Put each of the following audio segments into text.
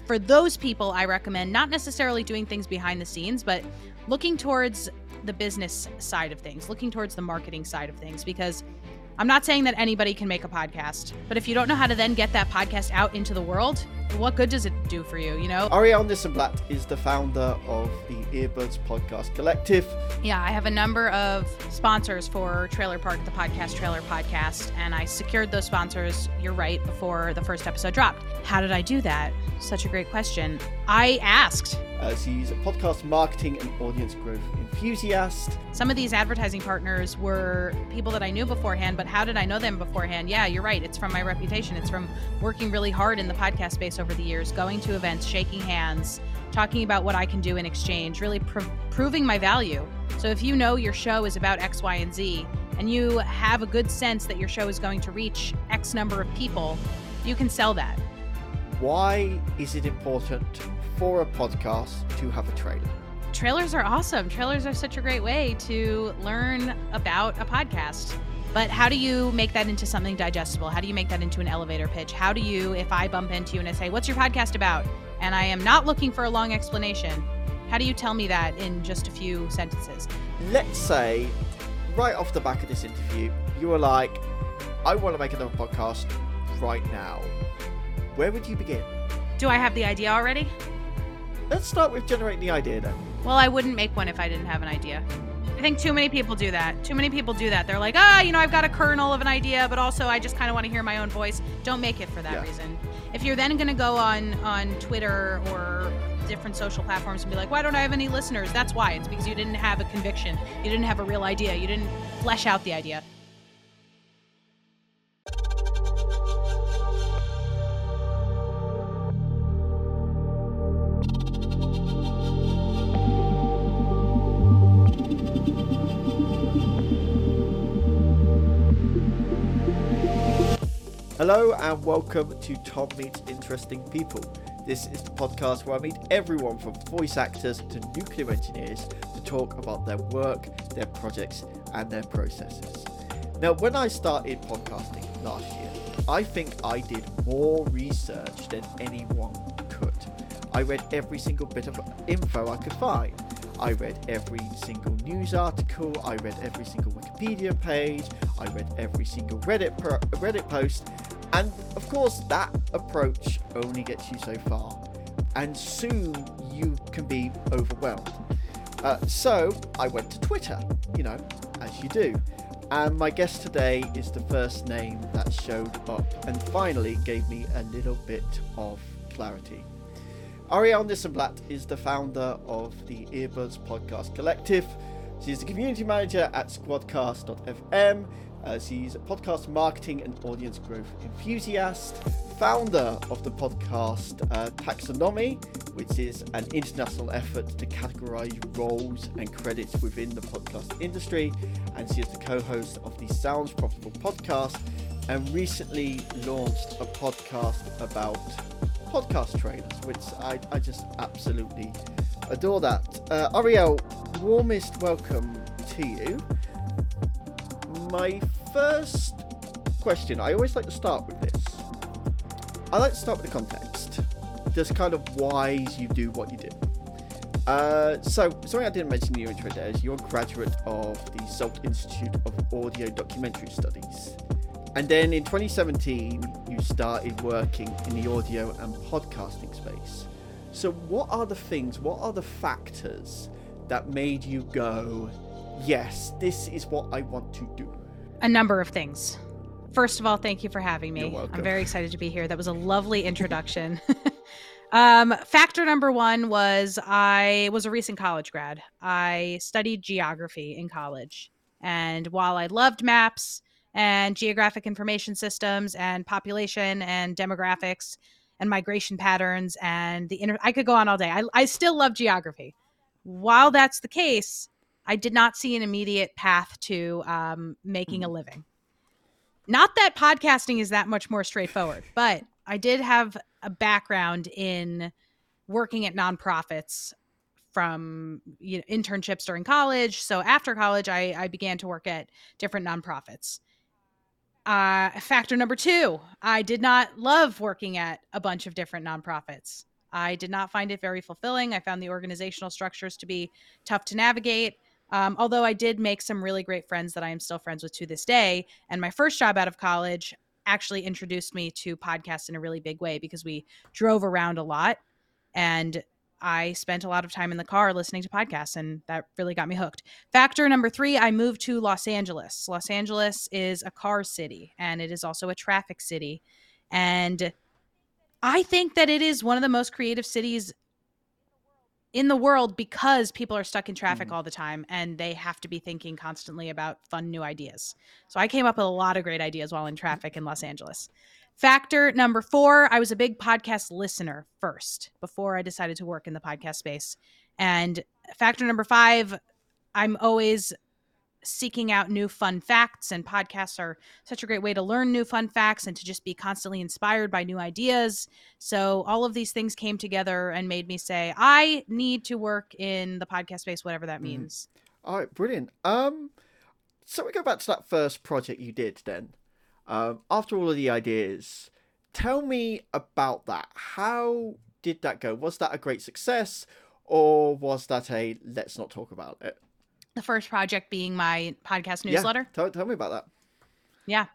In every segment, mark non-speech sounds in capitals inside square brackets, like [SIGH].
for those people, I recommend not necessarily doing things behind the scenes, but looking towards the business side of things, looking towards the marketing side of things, because I'm not saying that anybody can make a podcast, but if you don't know how to then get that podcast out into the world, what good does it do for you, you know? Arielle Nissenblatt is the founder of the Earbuds Podcast Collective. Yeah, I have a number of sponsors for Trailer Park, the podcast Trailer Podcast, and I secured those sponsors, you're right, before the first episode dropped. How did I do that? Such a great question. I asked. Uh, As he's a podcast marketing and audience growth enthusiast. Some of these advertising partners were people that I knew beforehand, but how did I know them beforehand? Yeah, you're right. It's from my reputation. It's from working really hard in the podcast space over the years, going to events, shaking hands, talking about what I can do in exchange, really pr- proving my value. So if you know your show is about X, Y, and Z, and you have a good sense that your show is going to reach X number of people, you can sell that. Why is it important for a podcast to have a trailer? Trailers are awesome. Trailers are such a great way to learn about a podcast. But how do you make that into something digestible? How do you make that into an elevator pitch? How do you, if I bump into you and I say, What's your podcast about? And I am not looking for a long explanation, how do you tell me that in just a few sentences? Let's say, right off the back of this interview, you were like, I want to make another podcast right now. Where would you begin? Do I have the idea already? Let's start with generating the idea then. Well, I wouldn't make one if I didn't have an idea. I think too many people do that. Too many people do that. They're like, ah, you know, I've got a kernel of an idea, but also I just kind of want to hear my own voice. Don't make it for that Yeah. reason. If you're then going to go on on Twitter or different social platforms and be like, why don't I have any listeners? That's why. It's because you didn't have a conviction. You didn't have a real idea. You didn't flesh out the idea. Hello and welcome to Tom Meets Interesting People. This is the podcast where I meet everyone from voice actors to nuclear engineers to talk about their work, their projects, and their processes. Now, when I started podcasting last year, I think I did more research than anyone could. I read every single bit of info I could find. I read every single news article, I read every single Wikipedia page, I read every single Reddit pro- Reddit post, and of course that approach only gets you so far. And soon you can be overwhelmed. Uh, so I went to Twitter, you know, as you do. And my guest today is the first name that showed up and finally gave me a little bit of clarity. Arielle Nissenblatt is the founder of the Earbuds Podcast Collective. She's the community manager at Squadcast.fm. Uh, she's a podcast marketing and audience growth enthusiast, founder of the podcast uh, Taxonomy, which is an international effort to categorize roles and credits within the podcast industry. And she is the co host of the Sounds Profitable podcast and recently launched a podcast about podcast trailers, which I, I just absolutely adore that. Uh, Arielle, warmest welcome to you. My first question, I always like to start with this. I like to start with the context, just kind of why you do what you do. Uh, so, something I didn't mention your intro there is you're a graduate of the Salt Institute of Audio Documentary Studies. And then in 2017, you started working in the audio and podcasting space. So, what are the things, what are the factors that made you go, yes, this is what I want to do? A number of things. First of all, thank you for having me. I'm very excited to be here. That was a lovely introduction. [LAUGHS] um, factor number one was I was a recent college grad. I studied geography in college. And while I loved maps and geographic information systems and population and demographics and migration patterns and the inter- I could go on all day. I, I still love geography. While that's the case, I did not see an immediate path to um, making a living. Not that podcasting is that much more straightforward, but I did have a background in working at nonprofits from you know, internships during college. So after college, I, I began to work at different nonprofits. Uh, factor number two, I did not love working at a bunch of different nonprofits. I did not find it very fulfilling. I found the organizational structures to be tough to navigate. Um, although I did make some really great friends that I am still friends with to this day. And my first job out of college actually introduced me to podcasts in a really big way because we drove around a lot and I spent a lot of time in the car listening to podcasts, and that really got me hooked. Factor number three I moved to Los Angeles. Los Angeles is a car city, and it is also a traffic city. And I think that it is one of the most creative cities in the world because people are stuck in traffic Mhm. all the time and they have to be thinking constantly about fun new ideas. So I came up with a lot of great ideas while in traffic in Los Angeles. Factor number four I was a big podcast listener first before I decided to work in the podcast space. And factor number five, I'm always seeking out new fun facts, and podcasts are such a great way to learn new fun facts and to just be constantly inspired by new ideas. So, all of these things came together and made me say, I need to work in the podcast space, whatever that Mhm. means. All right, brilliant. Um, so we go back to that first project you did then. Um, after all of the ideas, tell me about that. How did that go? Was that a great success, or was that a let's not talk about it? The first project being my podcast Yeah, newsletter. tell, tell me about that. Yeah.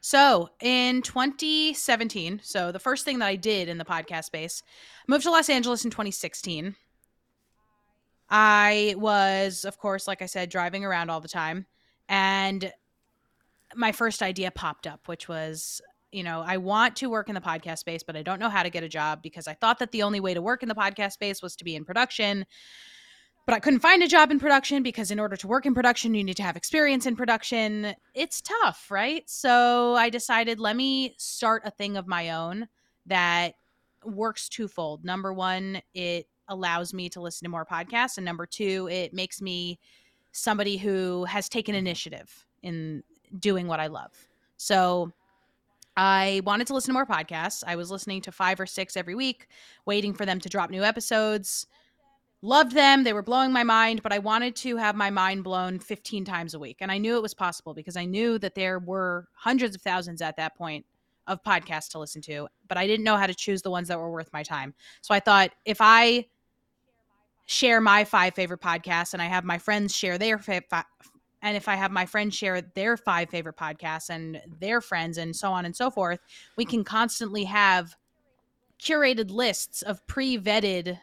So in 2017, so the first thing that I did in the podcast space, moved to Los Angeles in 2016. I was, of course, like I said, driving around all the time. And my first idea popped up, which was, you know, I want to work in the podcast space, but I don't know how to get a job because I thought that the only way to work in the podcast space was to be in production. But I couldn't find a job in production because in order to work in production, you need to have experience in production. It's tough, right? So I decided, let me start a thing of my own that works twofold. Number one, it allows me to listen to more podcasts. And number two, it makes me somebody who has taken initiative in doing what I love. So I wanted to listen to more podcasts. I was listening to five or six every week, waiting for them to drop new episodes. Loved them. They were blowing my mind, but I wanted to have my mind blown 15 times a week. And I knew it was possible because I knew that there were hundreds of thousands at that point of podcasts to listen to, but I didn't know how to choose the ones that were worth my time. So I thought if I share my five favorite podcasts and I have my friends share their fa- and if I have my friends share their five favorite podcasts and their friends and so on and so forth, we can constantly have curated lists of pre-vetted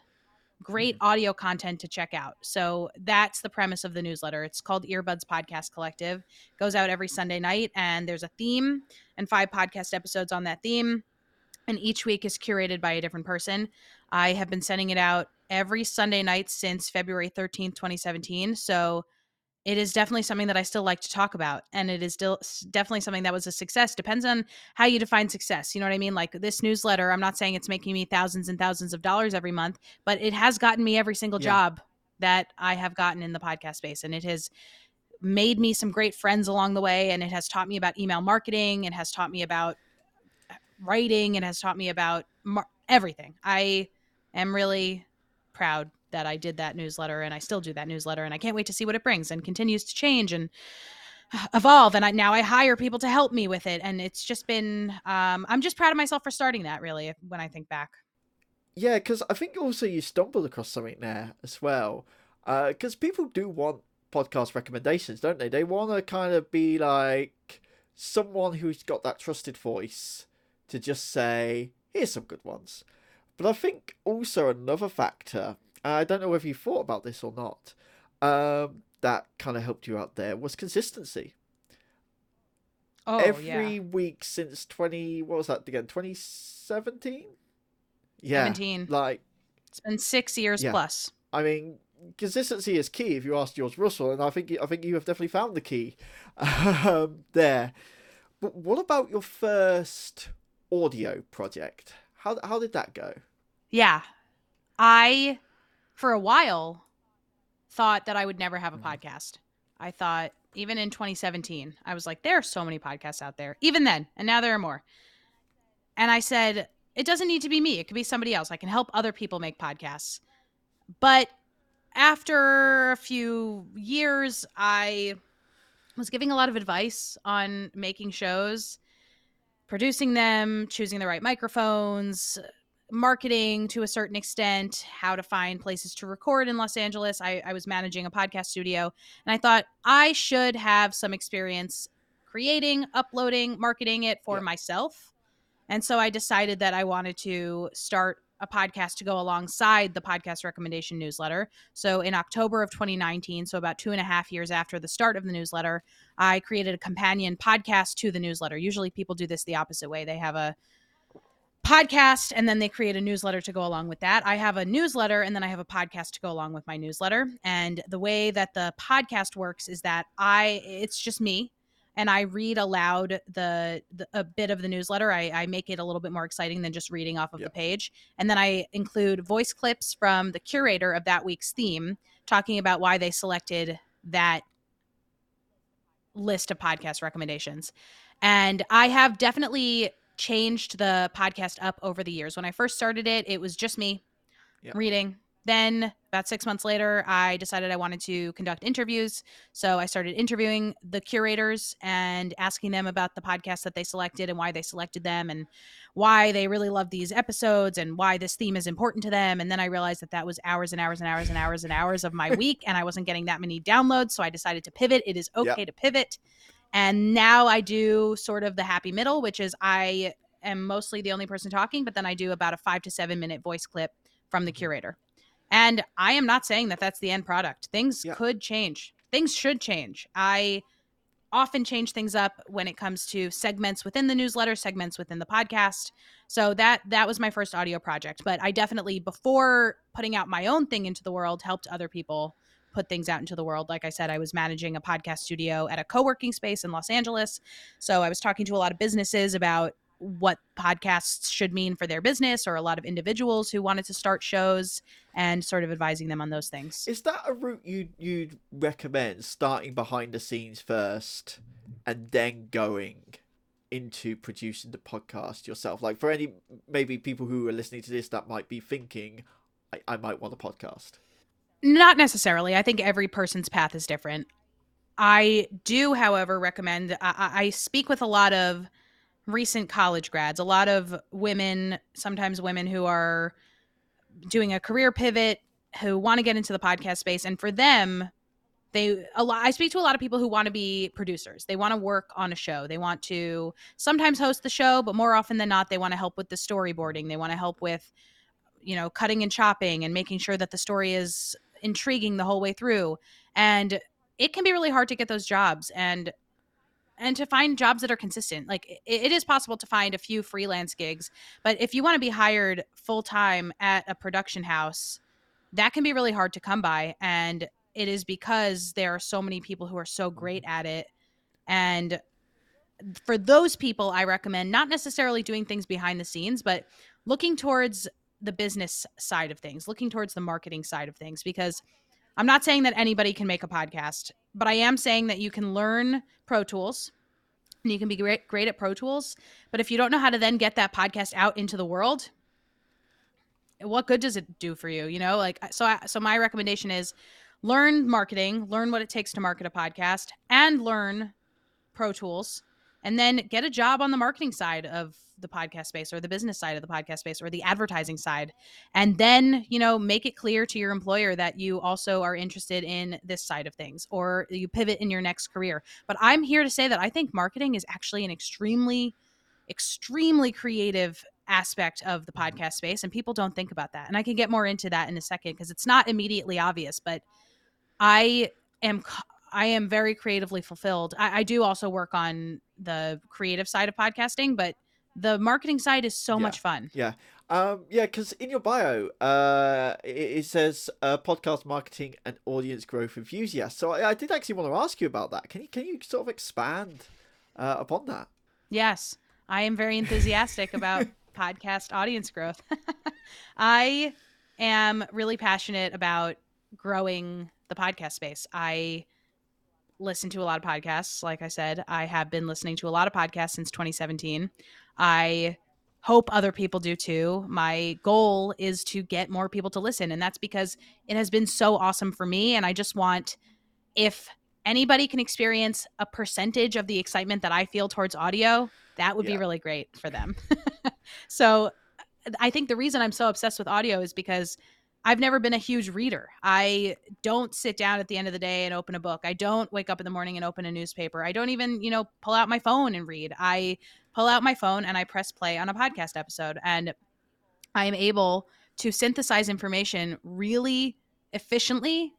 great mm-hmm. audio content to check out. So that's the premise of the newsletter. It's called Earbuds Podcast Collective. Goes out every Sunday night and there's a theme and five podcast episodes on that theme. And each week is curated by a different person. I have been sending it out every Sunday night since February 13th, 2017. So it is definitely something that I still like to talk about. And it is still definitely something that was a success. Depends on how you define success. You know what I mean? Like this newsletter, I'm not saying it's making me thousands and thousands of dollars every month, but it has gotten me every single Yeah. job that I have gotten in the podcast space. And it has made me some great friends along the way. And it has taught me about email marketing. It has taught me about uh, writing. It has taught me about mar- everything. I am really proud that I did that newsletter and I still do that newsletter and I can't wait to see what it brings and continues to change and evolve and I, now I hire people to help me with it and it's just been um, I'm just proud of myself for starting that really when I think back. Yeah, because I think also you stumbled across something there as well. Because people do want podcast recommendations, don't they? They want to kind of be like someone who's got that trusted voice to just say, here's some good ones. But I think also another factor, I don't know whether you thought about this or not, um, that kind of helped you out there was consistency. Oh Every yeah. week since 20, what was that again? 2017? Yeah. 17. Like, It's been 6 years Yeah. plus. I mean, consistency is key. If you ask George Russell, and I think I think you have definitely found the key [LAUGHS] um, there. But what about your first audio project? How how did that go? Yeah. I, for a while, thought that I would never have a Mhm. podcast. I thought, even in 2017, I was like, there are so many podcasts out there, even then. And now there are more. And I said, it doesn't need to be me. It could be somebody else. I can help other people make podcasts. But after a few years, I was giving a lot of advice on making shows, producing them, choosing the right microphones, marketing to a certain extent, how to find places to record in Los Angeles. I, I was managing a podcast studio, and I thought I should have some experience creating, uploading, marketing it for myself. And so I decided that I wanted to start a podcast to go alongside the podcast recommendation newsletter. So in October of 2019, so about two and a half years after the start of the newsletter, I created a companion podcast to the newsletter. Usually people do this the opposite way. They have a podcast and then they create a newsletter to go along with that. I have a newsletter and then I have a podcast to go along with my newsletter. And the way that the podcast works is that I it's just me and I read aloud the, the a bit of the newsletter. I, I make it a little bit more exciting than just reading off of Yep. the page. And then I include voice clips from the curator of that week's theme talking about why they selected that list of podcast recommendations. And I have definitely changed the podcast up over the years. When I first started it, it was just me Yep. reading. Then, about six months later, I decided I wanted to conduct interviews. So I started interviewing the curators and asking them about the podcasts that they selected and why they selected them and why they really love these episodes and why this theme is important to them. And then I realized that that was hours and hours and hours and hours and hours of my [LAUGHS] week, and I wasn't getting that many downloads. So I decided to pivot. It is okay to pivot. And now I do sort of the happy middle, which is I am mostly the only person talking, but then I do about a five to seven minute voice clip from the mm-hmm. curator. And I am not saying that that's the end product. Things Yeah. could change. Things should change. I often change things up when it comes to segments within the newsletter, segments within the podcast. So that that was my first audio project, but I definitely before putting out my own thing into the world helped other people put things out into the world. Like I said, I was managing a podcast studio at a co-working space in Los Angeles. So I was talking to a lot of businesses about what podcasts should mean for their business or a lot of individuals who wanted to start shows and sort of advising them on those things. Is that a route you you'd recommend? Starting behind the scenes first, and then going into producing the podcast yourself. Like for any maybe people who are listening to this that might be thinking, I, I might want a podcast. Not necessarily. I think every person's path is different. I do, however, recommend. I, I speak with a lot of recent college grads, a lot of women, sometimes women who are doing a career pivot, who want to get into the podcast space, and for them, they a lot. I speak to a lot of people who want to be producers. They want to work on a show. They want to sometimes host the show, but more often than not, they want to help with the storyboarding. They want to help with, you know, cutting and chopping and making sure that the story is intriguing the whole way through. And it can be really hard to get those jobs and and to find jobs that are consistent. Like it, it is possible to find a few freelance gigs, but if you want to be hired full time at a production house, that can be really hard to come by and it is because there are so many people who are so great at it and for those people i recommend not necessarily doing things behind the scenes but looking towards the business side of things looking towards the marketing side of things because i'm not saying that anybody can make a podcast but i am saying that you can learn pro tools and you can be great great at pro tools. But if you don't know how to then get that podcast out into the world what good does it do for you you know? Like uh, so I, so my recommendation is learn marketing learn what it takes to market a podcast and learn pro tools and then get a job on the marketing side of the podcast space or the business side of the podcast space or the advertising side and then you know make it clear to your employer that you also are interested in this side of things or you pivot in your next career. But i'm here to say that i think marketing is actually an extremely extremely creative aspect of the mm-hmm. podcast space and people don't think about that. And i can get more into that in a second because it's not immediately obvious but i am i am very creatively fulfilled I, I do also work on the creative side of podcasting but the marketing side is so Yeah. much fun Um, yeah, because in your bio, uh, it, it says uh, podcast marketing and audience growth enthusiast. So I, I did actually want to ask you about that. Can you can you sort of expand uh, upon that? Yes, I am very enthusiastic about [LAUGHS] podcast audience growth. [LAUGHS] I am really passionate about growing the podcast space. I listen to a lot of podcasts. Like I said, I have been listening to a lot of podcasts since 2017. I hope other people do too. My goal is to get more people to listen. And that's because it has been so awesome for me. And I just want, if anybody can experience a percentage of the excitement that I feel towards audio, that would be really great for them. [LAUGHS] so I think the reason I'm so obsessed with audio is because I've never been a huge reader. I don't sit down at the end of the day and open a book. I don't wake up in the morning and open a newspaper. I don't even, you know, pull out my phone and read. I pull out my phone and I press play on a podcast episode and I am able to synthesize information really efficiently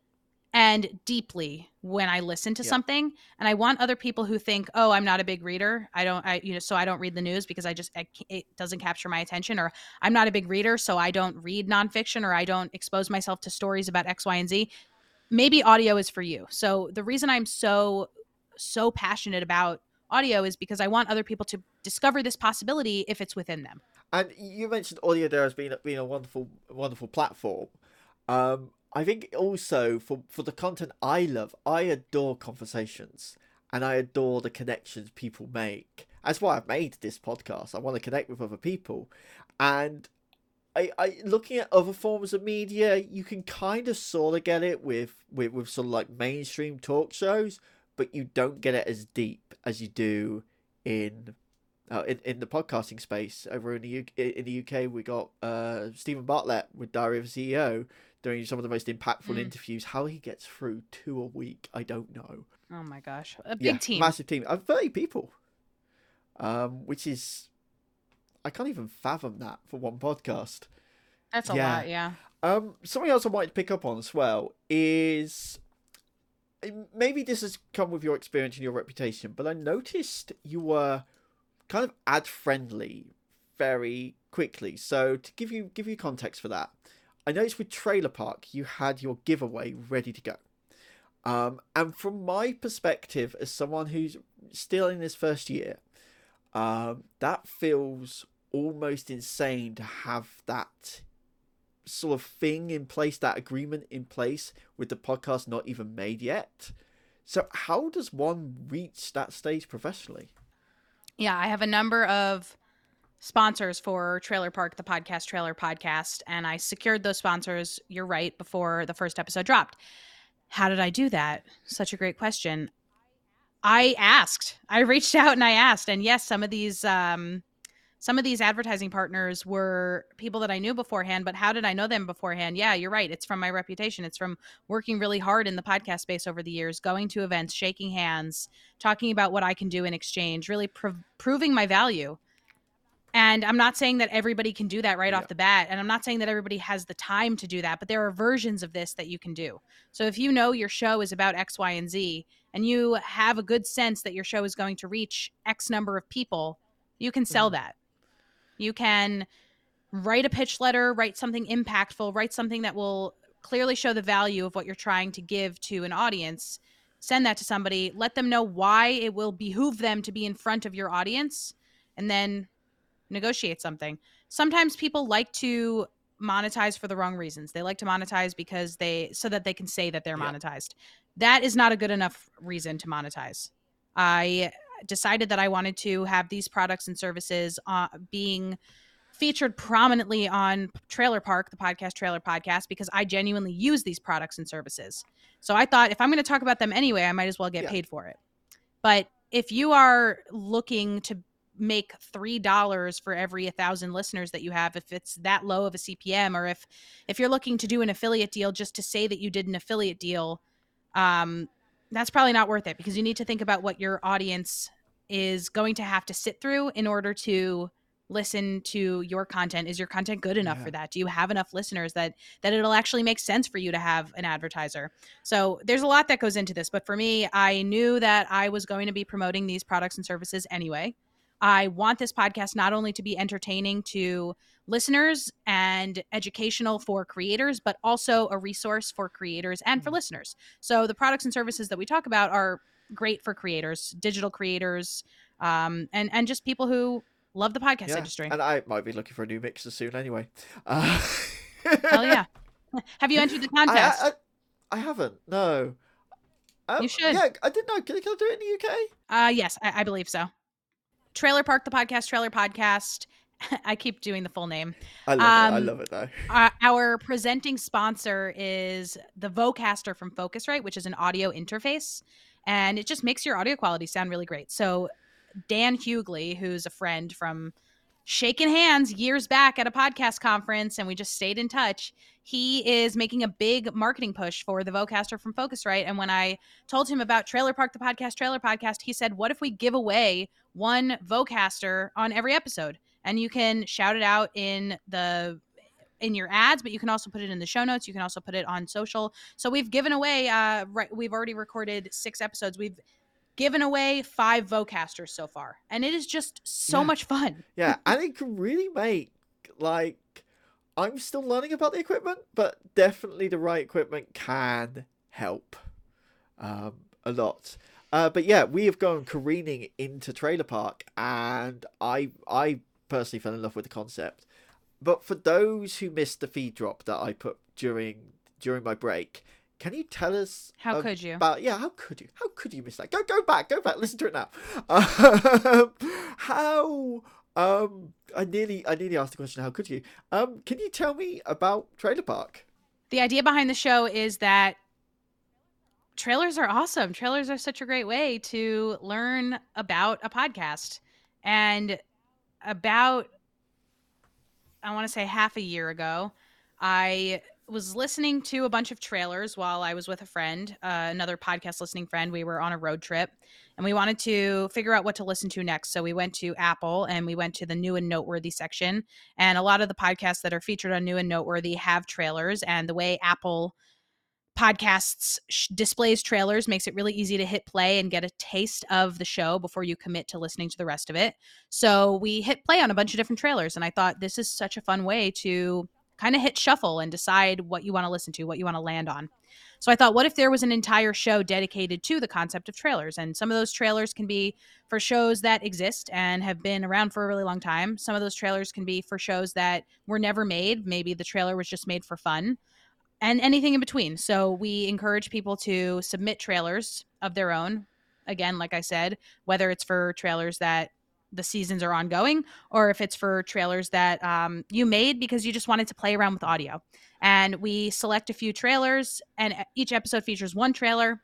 and deeply when I listen to Yeah. something. And I want other people who think, "Oh, I'm not a big reader. I don't, I, you know, so I don't read the news because I just I, it doesn't capture my attention." Or I'm not a big reader, so I don't read nonfiction or I don't expose myself to stories about X, Y, and Z. Maybe audio is for you. So the reason I'm so so passionate about audio is because I want other people to discover this possibility if it's within them. And you mentioned audio there as being being a wonderful wonderful platform. Um, I think also for for the content I love, I adore conversations and I adore the connections people make. That's why I've made this podcast. I want to connect with other people, and I, I looking at other forms of media, you can kind of sort of get it with with with sort of like mainstream talk shows, but you don't get it as deep as you do in uh, in, in the podcasting space over in the UK, in the UK we got uh, Steven Bartlett with Diary of a CEO doing some of the most impactful Mm. interviews. How he gets through two a week, I don't know. Oh my gosh, a big yeah, team. massive team, uh, thirty people, um, which is I can't even fathom that for one podcast. That's a yeah. lot. Yeah. Um, something else I wanted to pick up on as well is maybe this has come with your experience and your reputation, but I noticed you were kind of ad friendly very quickly. So to give you give you context for that, I noticed with Trailer Park you had your giveaway ready to go. Um, and from my perspective, as someone who's still in his first year, um, that feels almost insane to have that sort of thing in place, that agreement in place with the podcast not even made yet. So, how does one reach that stage professionally? Yeah, I have a number of sponsors for Trailer Park, the podcast, Trailer Podcast, and I secured those sponsors, you're right, before the first episode dropped. How did I do that? Such a great question. I asked. I [LAUGHS] reached out and I asked. And yes, some of these um some of these advertising partners were people that I knew beforehand, but how did I know them beforehand? Yeah, you're right. It's from my reputation. It's from working really hard in the podcast space over the years, going to events, shaking hands, talking about what I can do in exchange, really prov- proving my value. And I'm not saying that everybody can do that right Yeah. off the bat. And I'm not saying that everybody has the time to do that, but there are versions of this that you can do. So if you know your show is about X, Y, and Z, and you have a good sense that your show is going to reach X number of people, you can sell Mhm. that. You can write a pitch letter, write something impactful, write something that will clearly show the value of what you're trying to give to an audience. Send that to somebody, let them know why it will behoove them to be in front of your audience, and then negotiate something. Sometimes people like to monetize for the wrong reasons. They like to monetize because they so that they can say that they're Yeah. monetized. That is not a good enough reason to monetize. I decided that I wanted to have these products and services uh, being featured prominently on Trailer Park, the podcast Trailer Podcast, because I genuinely use these products and services. So I thought if I'm going to talk about them anyway, I might as well get Yeah. paid for it. But if you are looking to make three dollars for every a thousand listeners that you have if it's that low of a cpm or if if you're looking to do an affiliate deal just to say that you did an affiliate deal um that's probably not worth it because you need to think about what your audience is going to have to sit through in order to listen to your content. Is your content good enough Yeah. for that? Do you have enough listeners that that it'll actually make sense for you to have an advertiser? So there's a lot that goes into this but for me i knew that i was going to be promoting these products and services anyway I want this podcast not only to be entertaining to listeners and educational for creators, but also a resource for creators and for Mhm. listeners. So the products and services that we talk about are great for creators, digital creators, um, and and just people who love the podcast industry. and I might be looking for a new mixer soon anyway. Uh, Hell yeah! [LAUGHS] [LAUGHS] Have you entered the contest? I, I, I haven't. No. Um, You should. Yeah, I didn't know. Can, can I do it in the UK? Uh, yes, I, I believe so. Trailer Park, the podcast, Trailer Podcast. [LAUGHS] I keep doing the full name. I love it. I Um, love it though. [LAUGHS] our, our presenting sponsor is the Vocaster from Focusrite, which is an audio interface, and it just makes your audio quality sound really great. So, Dan Hughley, who's a friend from shaking hands years back at a podcast conference and we just stayed in touch. He is making a big marketing push for the Vocaster from Focusrite. And when I told him about Trailer Park, the podcast, Trailer Podcast, he said, What if we give away one Vocaster on every episode? And you can shout it out in the in your ads, but you can also put it in the show notes. You can also put it on social. So we've given away. Uh, right, we've already recorded six episodes. We've given away five Vocasters so far, and it is just so Yeah. much fun. Yeah, [LAUGHS] and it can really make like I'm still learning about the equipment, but definitely the right equipment can help um, a lot. Uh, but yeah, we have gone careening into Trailer Park, and I I personally fell in love with the concept. But for those who missed the feed drop that I put during during my break, can you tell us How could you? about yeah? How could you? How could you miss that? Go go back, go back, listen to it now. Um, [LAUGHS] how um I nearly I nearly asked the question. How could you? Um, can you tell me about Trailer Park? The idea behind the show is that trailers are awesome. Trailers are such a great way to learn about a podcast. And about, I want to say half a year ago, I was listening to a bunch of trailers while I was with a friend, uh, another podcast listening friend. We were on a road trip and we wanted to figure out what to listen to next. So we went to Apple and we went to the new and noteworthy section. And a lot of the podcasts that are featured on new and noteworthy have trailers. And the way Apple podcasts sh- displays trailers makes it really easy to hit play and get a taste of the show before you commit to listening to the rest of it. So we hit play on a bunch of different trailers. And I thought this is such a fun way to kind of hit shuffle and decide what you want to listen to, what you want to land on. So I thought, what if there was an entire show dedicated to the concept of trailers? And some of those trailers can be for shows that exist and have been around for a really long time. Some of those trailers can be for shows that were never made. Maybe the trailer was just made for fun and anything in between. So we encourage people to submit trailers of their own. Again, like I said, whether it's for trailers that the seasons are ongoing or if it's for trailers that um, you made because you just wanted to play around with audio. And we select a few trailers, and each episode features one trailer.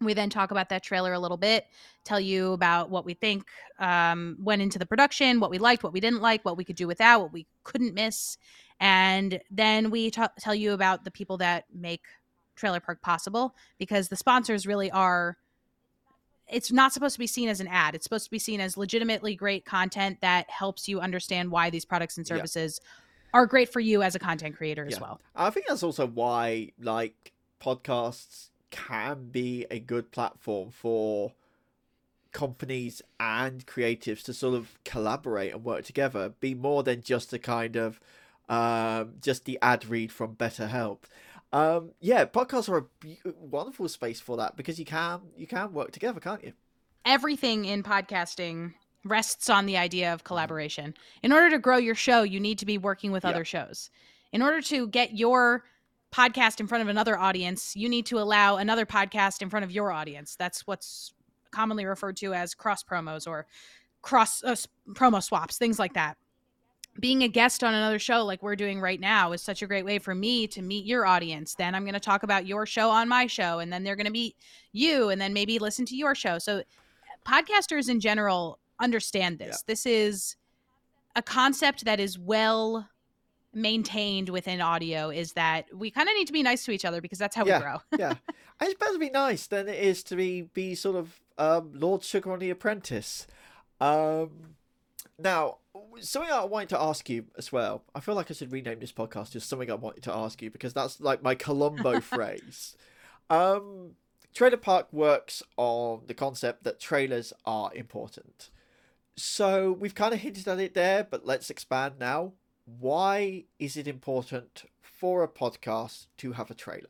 We then talk about that trailer a little bit, tell you about what we think um, went into the production, what we liked, what we didn't like, what we could do without, what we couldn't miss. And then we ta- tell you about the people that make Trailer Park possible because the sponsors really are it's not supposed to be seen as an ad. It's supposed to be seen as legitimately great content that helps you understand why these products and Yeah. services are great for you as a content creator as well. I think that's also why like podcasts can be a good platform for companies and creatives to sort of collaborate and work together be more than just a kind of um just the ad read from BetterHelp. Um yeah, podcasts are a be- wonderful space for that because you can you can work together, can't you? Everything in podcasting rests on the idea of collaboration. In order to grow your show, you need to be working with Yeah. other shows. In order to get your podcast in front of another audience, you need to allow another podcast in front of your audience. That's what's commonly referred to as cross promos or cross uh, promo swaps, things like that. Being a guest on another show like we're doing right now is such a great way for me to meet your audience. Then I'm going to talk about your show on my show and then they're going to meet you and then maybe listen to your show. So podcasters in general understand this. This is a concept that is well maintained within audio is that we kind of need to be nice to each other because that's how Yeah. we grow. [LAUGHS] yeah. It's better to be nice than it is to be be sort of um, Lord Sugar on the Apprentice. Um, now, something I wanted to ask you as well. I feel like I should rename this podcast just something I wanted to ask you because that's like my Columbo [LAUGHS] phrase. Um, Trailer Park works on the concept that trailers are important. So we've kind of hinted at it there, but let's expand now. Why is it important for a podcast to have a trailer?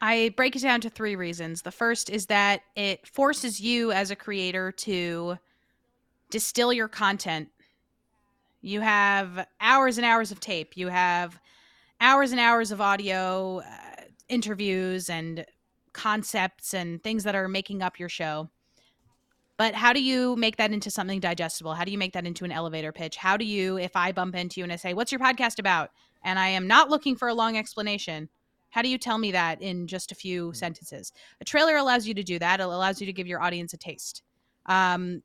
I break it down to three reasons. The first is that it forces you as a creator to distill your content. You have hours and hours of tape, you have hours and hours of audio, uh, interviews, and concepts and things that are making up your show. But how do you make that into something digestible? How do you make that into an elevator pitch? How do you, if I bump into you and I say, What's your podcast about? And I am not looking for a long explanation, how do you tell me that in just a few sentences? A trailer allows you to do that. It allows you to give your audience a taste. Um,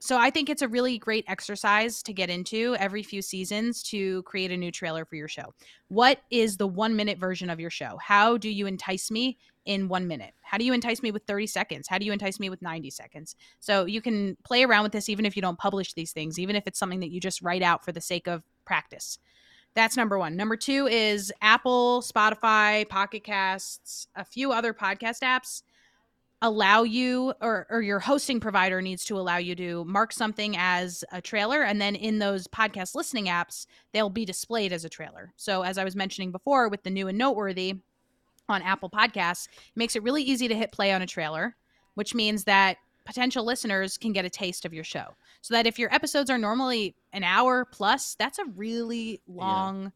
so I think it's a really great exercise to get into every few seasons to create a new trailer for your show. What is the 1 minute version of your show? How do you entice me in 1 minute? How do you entice me with 30 seconds? How do you entice me with 90 seconds? So you can play around with this even if you don't publish these things, even if it's something that you just write out for the sake of practice. That's number 1. Number 2 is Apple, Spotify, Pocket Casts, a few other podcast apps allow you or, or your hosting provider needs to allow you to mark something as a trailer and then in those podcast listening apps they'll be displayed as a trailer. So as i was mentioning before with the new and noteworthy on apple podcasts it makes it really easy to hit play on a trailer which means that potential listeners can get a taste of your show. So that if your episodes are normally an hour plus that's a really long yeah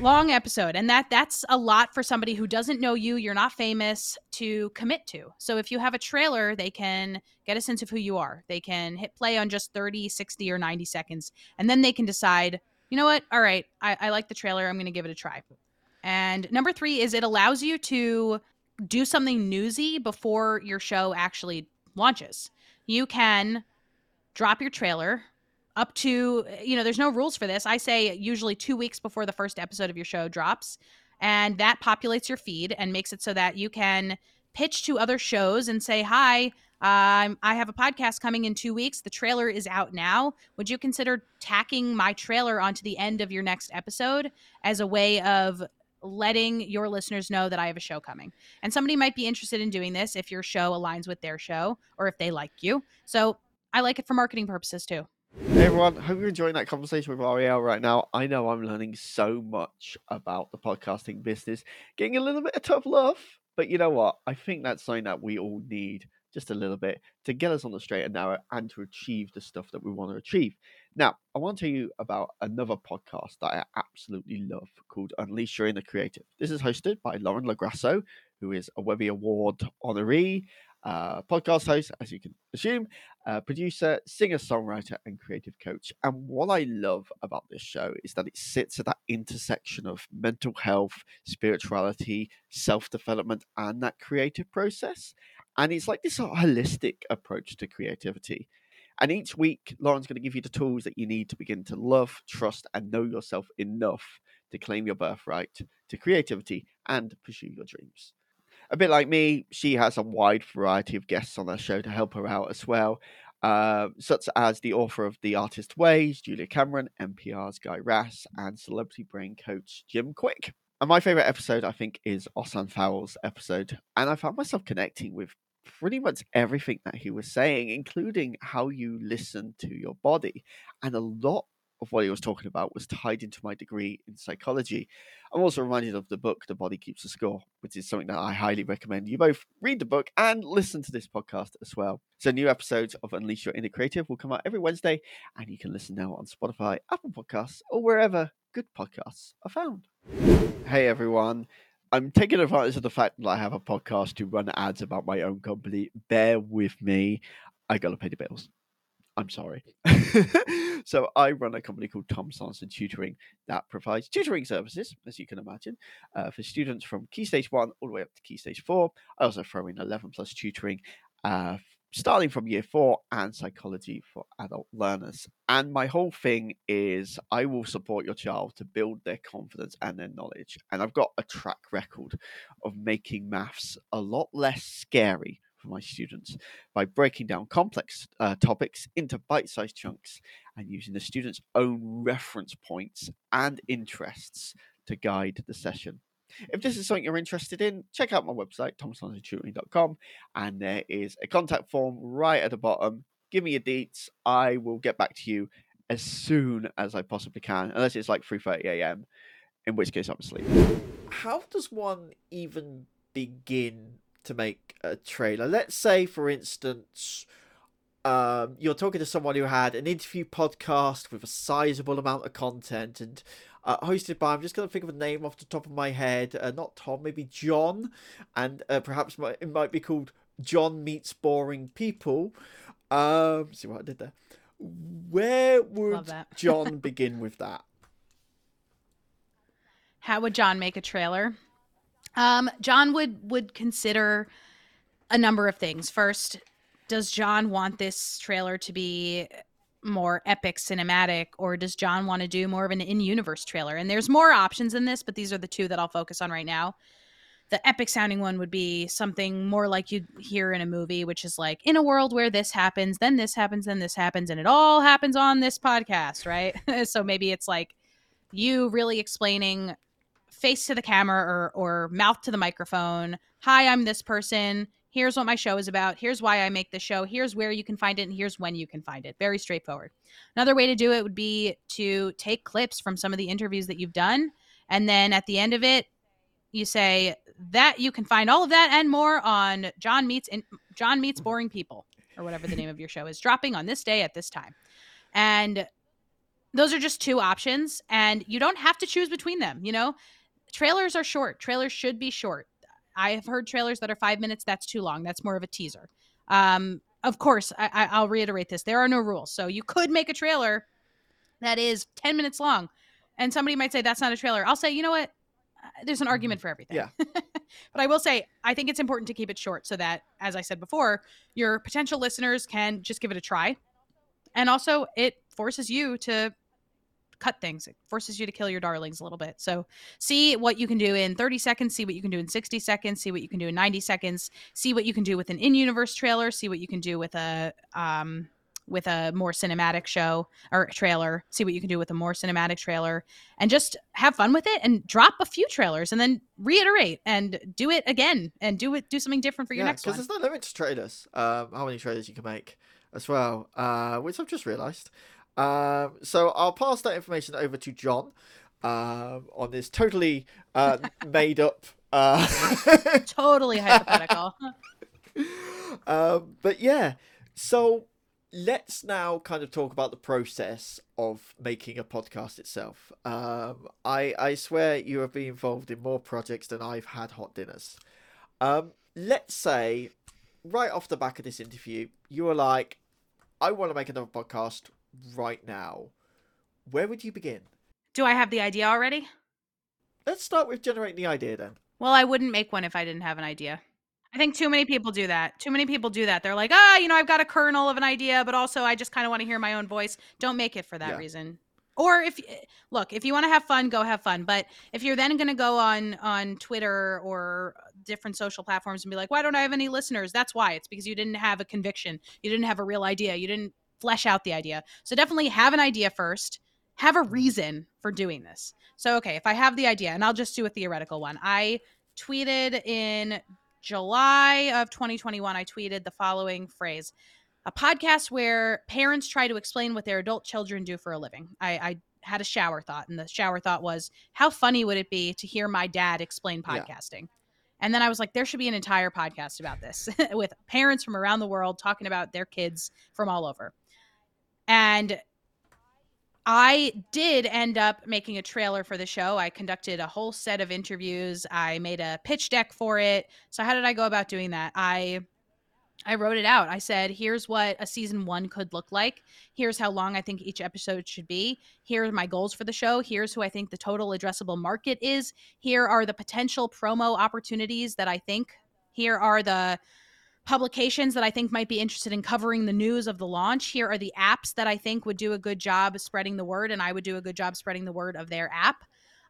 long episode and that that's a lot for somebody who doesn't know you you're not famous to commit to. So if you have a trailer they can get a sense of who you are. They can hit play on just 30 60 or 90 seconds and then they can decide you know what? All right i, I like the trailer i'm going to give it a try. And number three is it allows you to do something newsy before your show actually launches. You can drop your trailer up to you know there's no rules for this i say usually two weeks before the first episode of your show drops and that populates your feed and makes it so that you can pitch to other shows and say hi um, i have a podcast coming in two weeks the trailer is out now would you consider tacking my trailer onto the end of your next episode as a way of letting your listeners know that I have a show coming. And somebody might be interested in doing this if your show aligns with their show or if they like you. So I like it for marketing purposes too. Hey everyone, hope you're enjoying that conversation with Arielle right now. I know I'm learning so much about the podcasting business, getting a little bit of tough love, but you know what? I think that's something that we all need just a little bit to get us on the straight and narrow and to achieve the stuff that we want to achieve. Now, I want to tell you about another podcast that I absolutely love called Unleash Your Inner Creative. This is hosted by Lauren LoGrasso, who is a Webby Award honoree uh, podcast host, as you can assume, uh, producer, singer songwriter, and creative coach. And what I love about this show is that it sits at that intersection of mental health, spirituality, self development, and that creative process. And it's like this holistic approach to creativity. And each week, Lauren's going to give you the tools that you need to begin to love, trust, and know yourself enough to claim your birthright to creativity and pursue your dreams a bit like me, she has a wide variety of guests on her show to help her out as well, uh, such as the author of The Artist Ways, Julia Cameron, NPR's Guy Raz, and celebrity brain coach Jim Kwik. And my favorite episode, I think, is Osan Farrell's episode. And I found myself connecting with pretty much everything that he was saying, including how you listen to your body. And a lot of what he was talking about was tied into my degree in psychology. I'm also reminded of the book The Body Keeps the Score, which is something that I highly recommend you both read the book and listen to this podcast as well. So new episodes of Unleash Your Inner Creative will come out every Wednesday, and you can listen now on Spotify, Apple Podcasts, or wherever good podcasts are found. Hey everyone. I'm taking advantage of the fact that I have a podcast to run ads about my own company. Bear with me. I gotta pay the bills. I'm sorry. [LAUGHS] so I run a company called Tom Sanson Tutoring that provides tutoring services, as you can imagine, uh, for students from Key Stage 1 all the way up to Key Stage 4. I also throw in 11 plus tutoring uh, starting from year 4 and psychology for adult learners. And my whole thing is I will support your child to build their confidence and their knowledge. And I've got a track record of making maths a lot less scary for my students by breaking down complex uh, topics into bite sized chunks and using the students' own reference points and interests to guide the session. If this is something you're interested in, check out my website, tomsansontutoring.com, and there is a contact form right at the bottom. Give me your deets. I will get back to you as soon as I possibly can, unless it's like 3:30 a.m., in which case I'm asleep. How does one even begin to make a trailer. Let's say, for instance, um, you're talking to someone who had an interview podcast with a sizable amount of content and uh, hosted by, I'm just going to think of a name off the top of my head, uh, not Tom, maybe John, and uh, perhaps it might be called John Meets Boring People. Um, see what I did there. Where would John [LAUGHS] begin with that? How would John make a trailer? Um, John would would consider a number of things. First, does John want this trailer to be more epic cinematic or does John want to do more of an in-universe trailer? And there's more options in this, but these are the two that I'll focus on right now. The epic sounding one would be something more like you'd hear in a movie, which is like in a world where this happens, then this happens, then this happens, and it all happens on this podcast, right? [LAUGHS] so maybe it's like you really explaining face to the camera or or mouth to the microphone. Hi, I'm this person. Here's what my show is about. Here's why i make the show. Here's where you can find it and here's when you can find it. Very straightforward. Another way to do it would be to take clips from some of the interviews that you've done. And then at the end of it you say that you can find all of that and more on john meets in, john meets boring people or whatever the name of your show is dropping on this day at this time. And those are just two options and you don't have to choose between them you know trailers are short trailers should be short I have heard trailers that are five minutes. That's too long. That's more of a teaser. Um, of course, I, will reiterate this. There are no rules. So you could make a trailer that is 10 minutes long. And somebody might say, that's not a trailer. I'll say, you know what? Uh, there's an mm-hmm. argument for everything. Yeah. [LAUGHS] but I will say, I think it's important to keep it short so that, as I said before, your potential listeners can just give it a try. And also, it forces you to cut things. It forces you to kill your darlings a little bit. So see what you can do in 30 seconds, see what you can do in 60 seconds, see what you can do in 90 seconds, see what you can do with an in-universe trailer, see what you can do with a um with a more cinematic show or trailer, see what you can do with a more cinematic trailer and just have fun with it and drop a few trailers and then reiterate and do it again and do it do something different for your yeah, next one. Because there's no limit to trailers. Um, how many trailers you can make as well, uh, which I've just realised. Um, so I'll pass that information over to John um, on this totally uh, [LAUGHS] made up. Uh... [LAUGHS] totally hypothetical. [LAUGHS] um, but yeah, so let's now kind of talk about the process of making a podcast itself. Um, I I swear you have been involved in more projects than I've had hot dinners. Um, let's say right off the back of this interview, you were like, I want to make another podcast right now, where would you begin? Do I have the idea already? Let's start with generating the idea then. Well, I wouldn't make one if I didn't have an idea. I think too many people do that. Too many people do that. They're like, ah, you know, I've got a kernel of an idea, but also I just kind of want to hear my own voice. Don't make it for that yeah. reason. Or if look, if you want to have fun, go have fun. But if you're then going to go on on Twitter or different social platforms and be like, why don't I have any listeners? That's why. It's because you didn't have a conviction. You didn't have a real idea. You didn't flesh out the idea. So definitely have an idea first, have a reason for doing this. So, okay, if I have the idea, and I'll just do a theoretical one, I tweeted in July of 2021, I tweeted the following phrase a podcast where parents try to explain what their adult children do for a living. I, I had a shower thought, and the shower thought was, how funny would it be to hear my dad explain podcasting? Yeah. And then I was like, there should be an entire podcast about this [LAUGHS] with parents from around the world talking about their kids from all over. And I did end up making a trailer for the show. I conducted a whole set of interviews. I made a pitch deck for it. So how did I go about doing that? I I wrote it out. I said, here's what a season 1 could look like. Here's how long I think each episode should be. Here are my goals for the show. Here's who I think the total addressable market is. Here are the potential promo opportunities that I think. Here are the publications that I think might be interested in covering the news of the launch. Here are the apps that I think would do a good job spreading the word, and I would do a good job spreading the word of their app.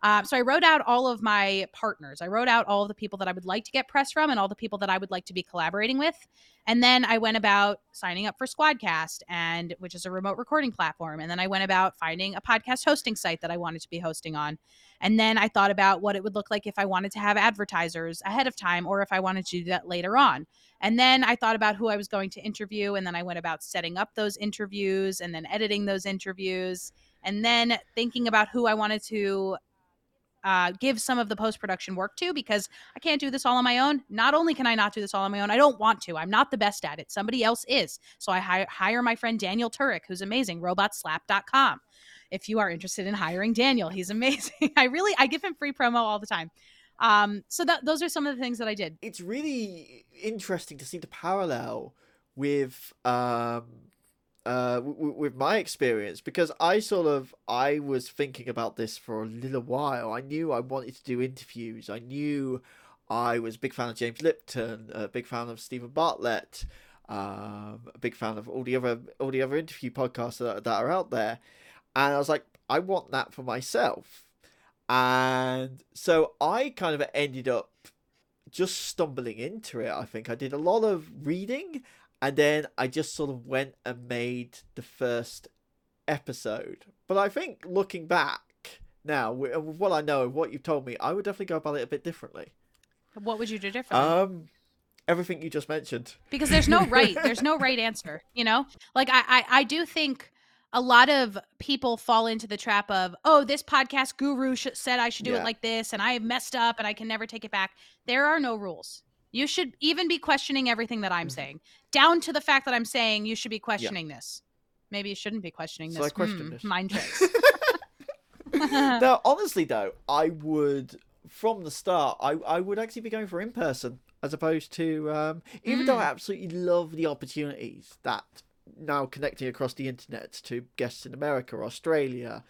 Um, so I wrote out all of my partners. I wrote out all of the people that I would like to get press from and all the people that I would like to be collaborating with. And then I went about signing up for Squadcast, and which is a remote recording platform. And then I went about finding a podcast hosting site that I wanted to be hosting on. And then I thought about what it would look like if I wanted to have advertisers ahead of time or if I wanted to do that later on. And then I thought about who I was going to interview. And then I went about setting up those interviews and then editing those interviews. And then thinking about who I wanted to uh, give some of the post production work to because I can't do this all on my own. Not only can I not do this all on my own, I don't want to. I'm not the best at it. Somebody else is. So I hi- hire my friend Daniel Turek, who's amazing, robotslap.com. If you are interested in hiring Daniel, he's [LAUGHS] amazing. I really I give him free promo all the time. Um, so that those are some of the things that I did. It's really interesting to see the parallel with um uh w- with my experience because I sort of I was thinking about this for a little while. I knew I wanted to do interviews. I knew I was a big fan of James Lipton, a big fan of Steven Bartlett. Um, a big fan of all the other all the other interview podcasts that, that are out there, and I was like, I want that for myself, and so I kind of ended up just stumbling into it. I think I did a lot of reading, and then I just sort of went and made the first episode. But I think looking back now, with what I know, what you've told me, I would definitely go about it a bit differently. What would you do differently? Um, everything you just mentioned. Because there's no right, [LAUGHS] there's no right answer. You know, like I, I, I do think a lot of people fall into the trap of, oh, this podcast guru sh- said I should do Yeah. it like this, and I messed up, and I can never take it back. There are no rules. You should even be questioning everything that I'm Mhm. saying, down to the fact that I'm saying you should be questioning this. Maybe you shouldn't be questioning So this. I question Hmm, this. Mind tricks. [LAUGHS] no, honestly though, I would from the start, I I would actually be going for in person as opposed to um, even though I Mm. absolutely love the opportunities that now connecting across the internet to guests in America, Australia,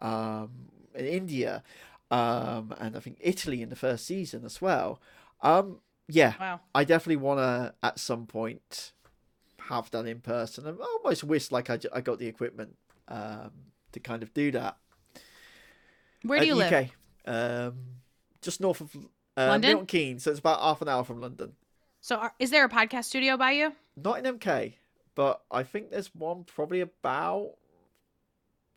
um, in India, um, and I think Italy in the first season as well. Um, yeah, wow. I definitely want to at some point have that in person. I almost wish like I, I got the equipment um, to kind of do that. Where do Uh, you live? UK, um, just north of uh, London? Milton Keynes, so it's about half an hour from London. So, are, is there a podcast studio by you? Not in MK, but I think there's one probably about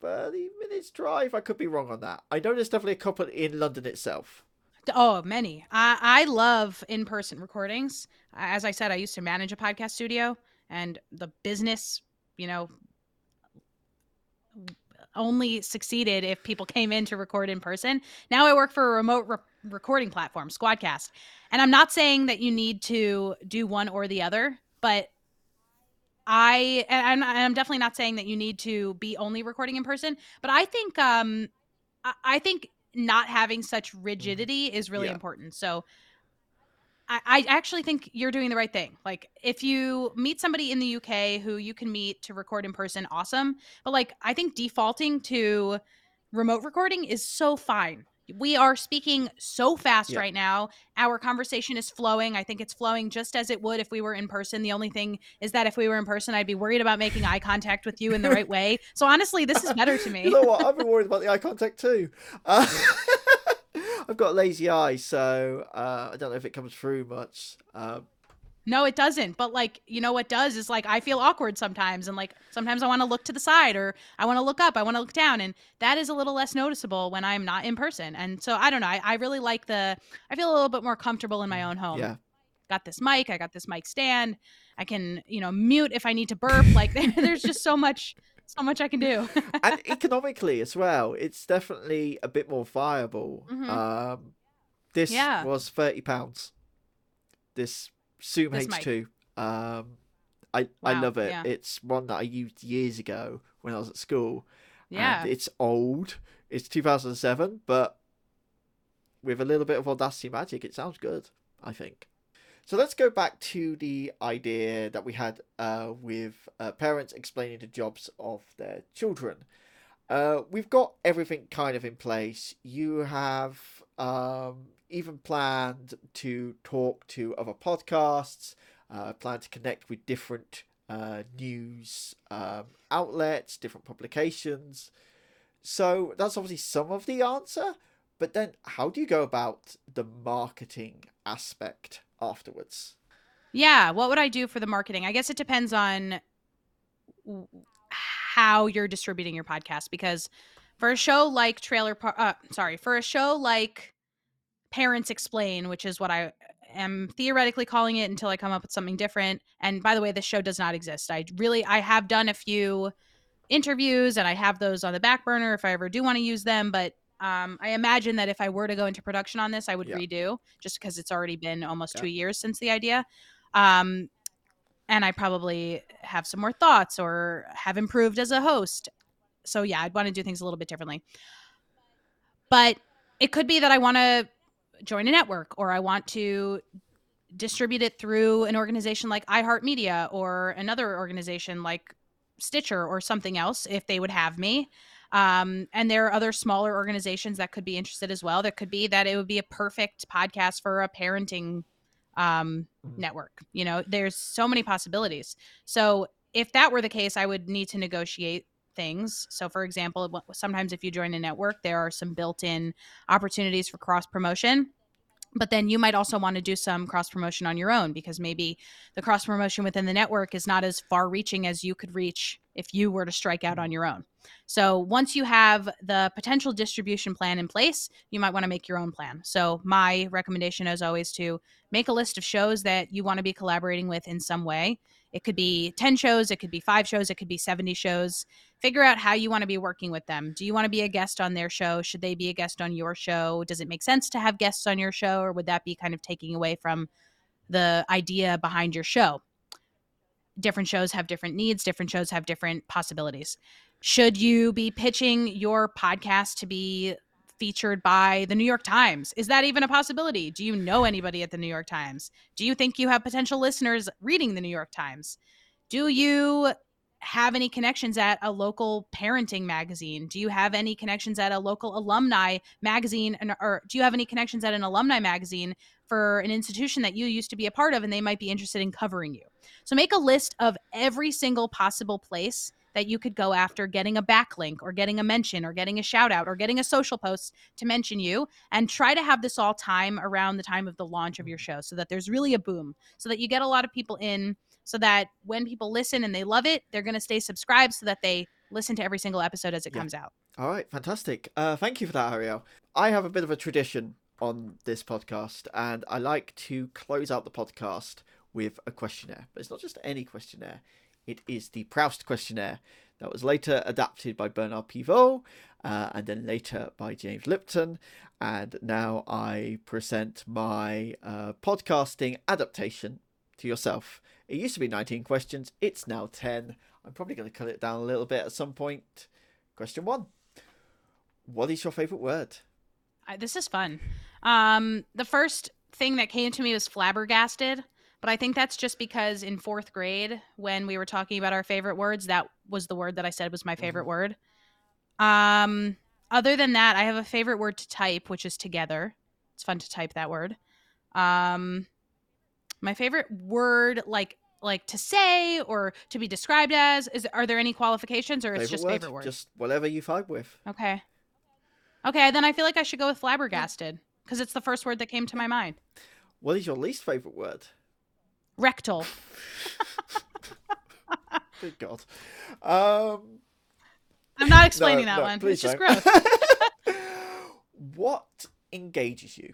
thirty minutes drive. I could be wrong on that. I know there's definitely a couple in London itself. Oh, many. I I love in person recordings. As I said, I used to manage a podcast studio, and the business, you know, only succeeded if people came in to record in person. Now I work for a remote re- recording platform, Squadcast, and I'm not saying that you need to do one or the other, but I and I'm, definitely not saying that you need to be only recording in person. But I think um, I think not having such mm-hmm. rigidity is really Yeah. important. So I, I actually think you're doing the right thing. Like if you meet somebody in the UK who you can meet to record in person, awesome. But like I think defaulting to remote recording is so fine. We are speaking so fast Yeah. right now. Our conversation is flowing. I think it's flowing just as it would if we were in person. The only thing is that if we were in person, I'd be worried about making eye contact with you in the right way. So honestly, this is better to me. You know what? I've been worried about the eye contact too. Uh, [LAUGHS] I've got lazy eyes, so uh, I don't know if it comes through much. Um, No, it doesn't. But like, you know what does is like I feel awkward sometimes and like sometimes I want to look to the side or I want to look up, I want to look down and that is a little less noticeable when I'm not in person. And so I don't know. I, I really like the I feel a little bit more comfortable in my own home. yeah, Got this mic, I got this mic stand. I can, you know, mute if I need to burp. Like [LAUGHS] there's just so much so much I can do. [LAUGHS] and economically as well, it's definitely a bit more viable. Mhm. Um, this Yeah. was thirty pounds. This Zoom This. H2. Um, I I love it. yeah. It's one that I used years ago when I was at school. yeah. it's old. It's 2007, but with a little bit of audacity magic, it sounds good. I think. So let's go back to the idea that we had uh, with uh, parents explaining the jobs of their children. Uh, we've got everything kind of in place. You have um, even planned to talk to other podcasts, uh, plan to connect with different uh, news um, outlets, different publications. So that's obviously some of the answer. But then, how do you go about the marketing aspect afterwards? Yeah, what would I do for the marketing? I guess it depends on how you're distributing your podcast because for a show like Trailer Park uh sorry, for a show like Parents Explain, which is what I am theoretically calling it until I come up with something different. And by the way, this show does not exist. I really I have done a few interviews and I have those on the back burner if I ever do want to use them, but um, I imagine that if I were to go into production on this, I would Yeah. redo just because it's already been almost Okay. two years since the idea. Um, and I probably have some more thoughts or have improved as a host. So yeah, I'd want to do things a little bit differently. But it could be that I want to join a network or I want to distribute it through an organization like iHeartMedia or another organization like Stitcher or something else if they would have me. Um, and there are other smaller organizations that could be interested as well. That could be that it would be a perfect podcast for a parenting um, Mhm. network. You know, there's so many possibilities. So if that were the case, I would need to negotiate things. So, for example, sometimes if you join a network, there are some built in opportunities for cross promotion. But then you might also want to do some cross promotion on your own because maybe the cross promotion within the network is not as far reaching as you could reach if you were to strike out on mm-hmm. your own. So, once you have the potential distribution plan in place, you might want to make your own plan. So, my recommendation is always to make a list of shows that you want to be collaborating with in some way. It could be 10 shows, it could be five shows, it could be 70 shows. Figure out how you want to be working with them. Do you want to be a guest on their show? Should they be a guest on your show? Does it make sense to have guests on your show, or would that be kind of taking away from the idea behind your show? Different shows have different needs, different shows have different possibilities. Should you be pitching your podcast to be featured by the New York Times? Is that even a possibility? Do you know anybody at the New York Times? Do you think you have potential listeners reading the New York Times? Do you have any connections at a local parenting magazine? Do you have any connections at a local alumni magazine? Or do you have any connections at an alumni magazine for an institution that you used to be a part of and they might be interested in covering you? So make a list of every single possible place that you could go after getting a backlink or getting a mention or getting a shout out or getting a social post to mention you and try to have this all time around the time of the launch of your show so that there's really a boom so that you get a lot of people in so that when people listen and they love it they're going to stay subscribed so that they listen to every single episode as it Yeah. comes out All right, fantastic. Uh, thank you for that, Arielle. I have a bit of a tradition on this podcast, and I like to close out the podcast with a questionnaire. But it's not just any questionnaire, it is the Proust questionnaire that was later adapted by Bernard Pivot uh, and then later by James Lipton. And now I present my uh, podcasting adaptation to yourself. It used to be 19 questions, it's now 10. I'm probably going to cut it down a little bit at some point. Question one What is your favourite word? I, this is fun um the first thing that came to me was flabbergasted but i think that's just because in fourth grade when we were talking about our favorite words that was the word that i said was my favorite Mhm. word um other than that i have a favorite word to type which is together it's fun to type that word um my favorite word like like to say or to be described as is are there any qualifications or it's just word? favorite word Just whatever you vibe with. okay okay then i feel like i should go with flabbergasted because it's the first word that came to my mind What is your least favourite word? Rectal [LAUGHS] Good God. Um, i'm not explaining no, that no, one it's just don't. gross [LAUGHS] what engages you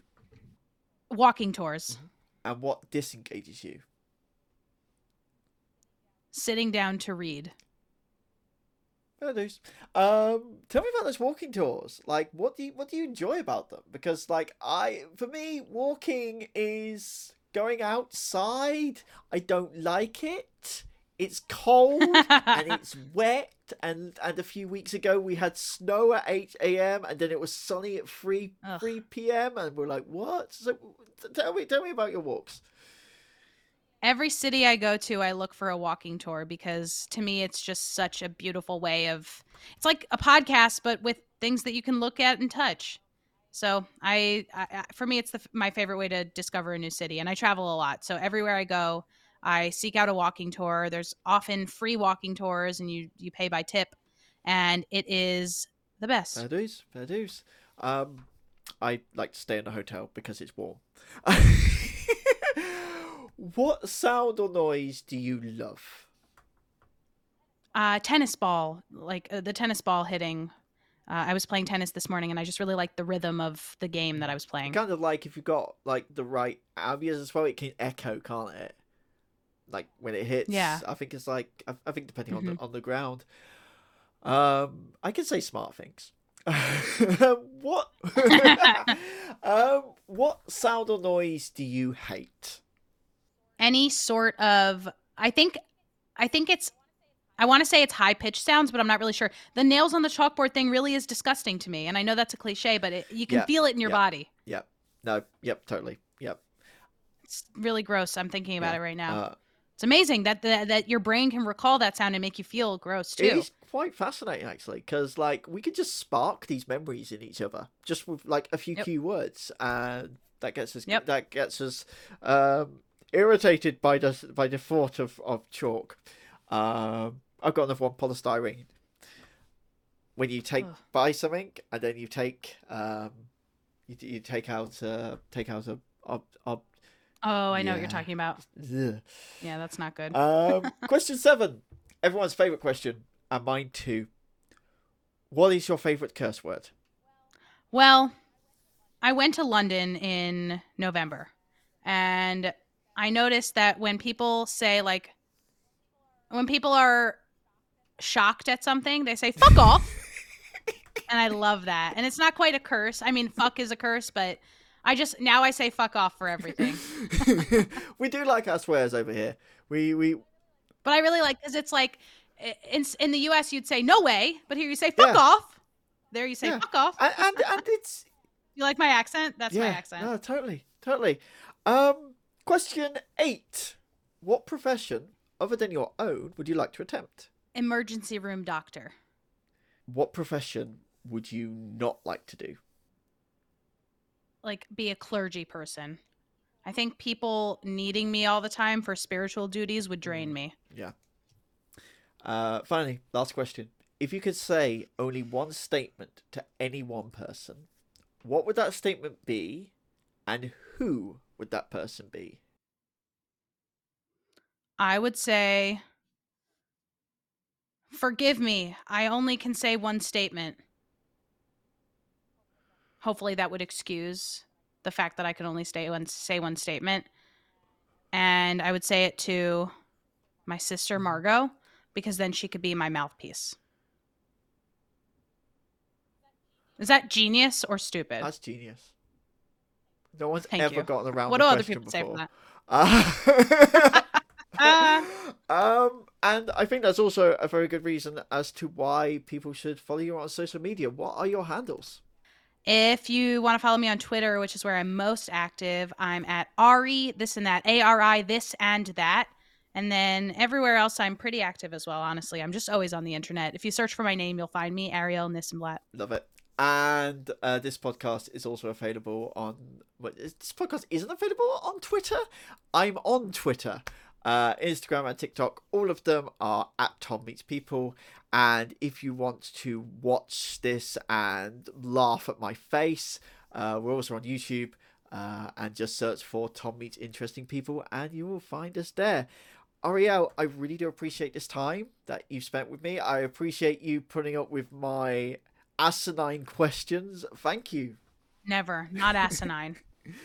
walking tours and what disengages you? sitting down to read. Um, tell me about those walking tours. Like, what do you what do you enjoy about them? Because, like, I for me, walking is going outside. I don't like it. It's cold [LAUGHS] and it's wet. And and a few weeks ago we had snow at eight a.m. and then it was sunny at three Ugh. three p.m. And we're like, what? So tell me tell me about your walks. every city I go to, I look for a walking tour because to me, it's just such a beautiful way of. It's like a podcast, but with things that you can look at and touch. So I, I for me, it's the my favorite way to discover a new city, and I travel a lot. So everywhere I go, I seek out a walking tour. There's often free walking tours, and you you pay by tip, and it is the best. Fair dues, fair dues. Um, I like to stay in a hotel because it's warm. [LAUGHS] what sound or noise do you love? Uh, tennis ball, like uh, the tennis ball hitting. Uh, I was playing tennis this morning, and I just really liked the rhythm of the game that I was playing. Kind of like if you've got like the right ambience as well, it can echo, can't it? Like when it hits. Yeah. I think it's like I, I think depending on Mhm. the on the ground. Um, I can say smart things. [LAUGHS] what? [LAUGHS] um, what sound or noise do you hate? Any sort of, I think, I think it's. I want to say it's high pitched sounds, but I'm not really sure. The nails on the chalkboard thing really is disgusting to me, and I know that's a cliche, but it, you can Yeah, feel it in your yeah. body. No. Yep. Totally. Yep. It's really gross. I'm thinking about Yeah, it right now. Uh, It's amazing that the, that your brain can recall that sound and make you feel gross too. It is quite fascinating actually, because like we could just spark these memories in each other just with like a few Yep. key words, and that gets us Yep. that gets us um, irritated by the by the thought of of chalk. Um, I've got another one, polystyrene. When you take Ugh. buy something and then you take um, you, you take out uh, take out a, a, a Oh, I know what you're talking about. ugh. Yeah, that's not good. Um, [LAUGHS] question seven. Everyone's favorite question, and mine too. What is your favorite curse word? Well, I went to London in November and I noticed that when people say, like, when people are shocked at something, they say, fuck off. [LAUGHS] and I love that. And it's not quite a curse. I mean, fuck is a curse, but I just, now I say fuck off for everything. [LAUGHS] we do like our swears over here. We we But I really like, because it's like, in, in the US, you'd say, no way. But here you say, fuck Yeah. off. There you say, Yeah. fuck off. and and, and it's [LAUGHS] You like my accent? That's my accent. no, totally, totally. Um, question eight. What profession, other than your own, would you like to attempt? Emergency room doctor. What profession would you not like to do? like be a clergy person. I think people needing me all the time for spiritual duties would drain Mm. me. Uh, finally, last question. If you could say only one statement to any one person, what would that statement be, and who would that person be? I would say forgive me. I only can say one statement. Hopefully that would excuse the fact that I could only stay one say one statement. And I would say it to my sister Margot because then she could be my mouthpiece. Is that genius or stupid? That's genius. No one's Thank ever you. gotten around. what the do other people say for before. that? [LAUGHS] Uh, [LAUGHS] [LAUGHS] um, and I think that's also a very good reason as to why people should follow you on social media. What are your handles? If you want to follow me on Twitter, which is where I'm most active, I'm at Ari this and that, A R I this and that. And then everywhere else, I'm pretty active as well, honestly. I'm just always on the internet. If you search for my name, you'll find me, Arielle Nissenblatt. Love it. And uh, this podcast is also available on. What, is- this podcast isn't available on Twitter. I'm on Twitter, uh, Instagram, and TikTok. All of them are at Tom Meets People. And if you want to watch this and laugh at my face, uh, we're also on YouTube. Uh, and just search for Tom Meets Interesting People, and you will find us there. Arielle, I really do appreciate this time that you've spent with me. I appreciate you putting up with my asinine [LAUGHS] questions. Thank you. Never, not asinine. [LAUGHS]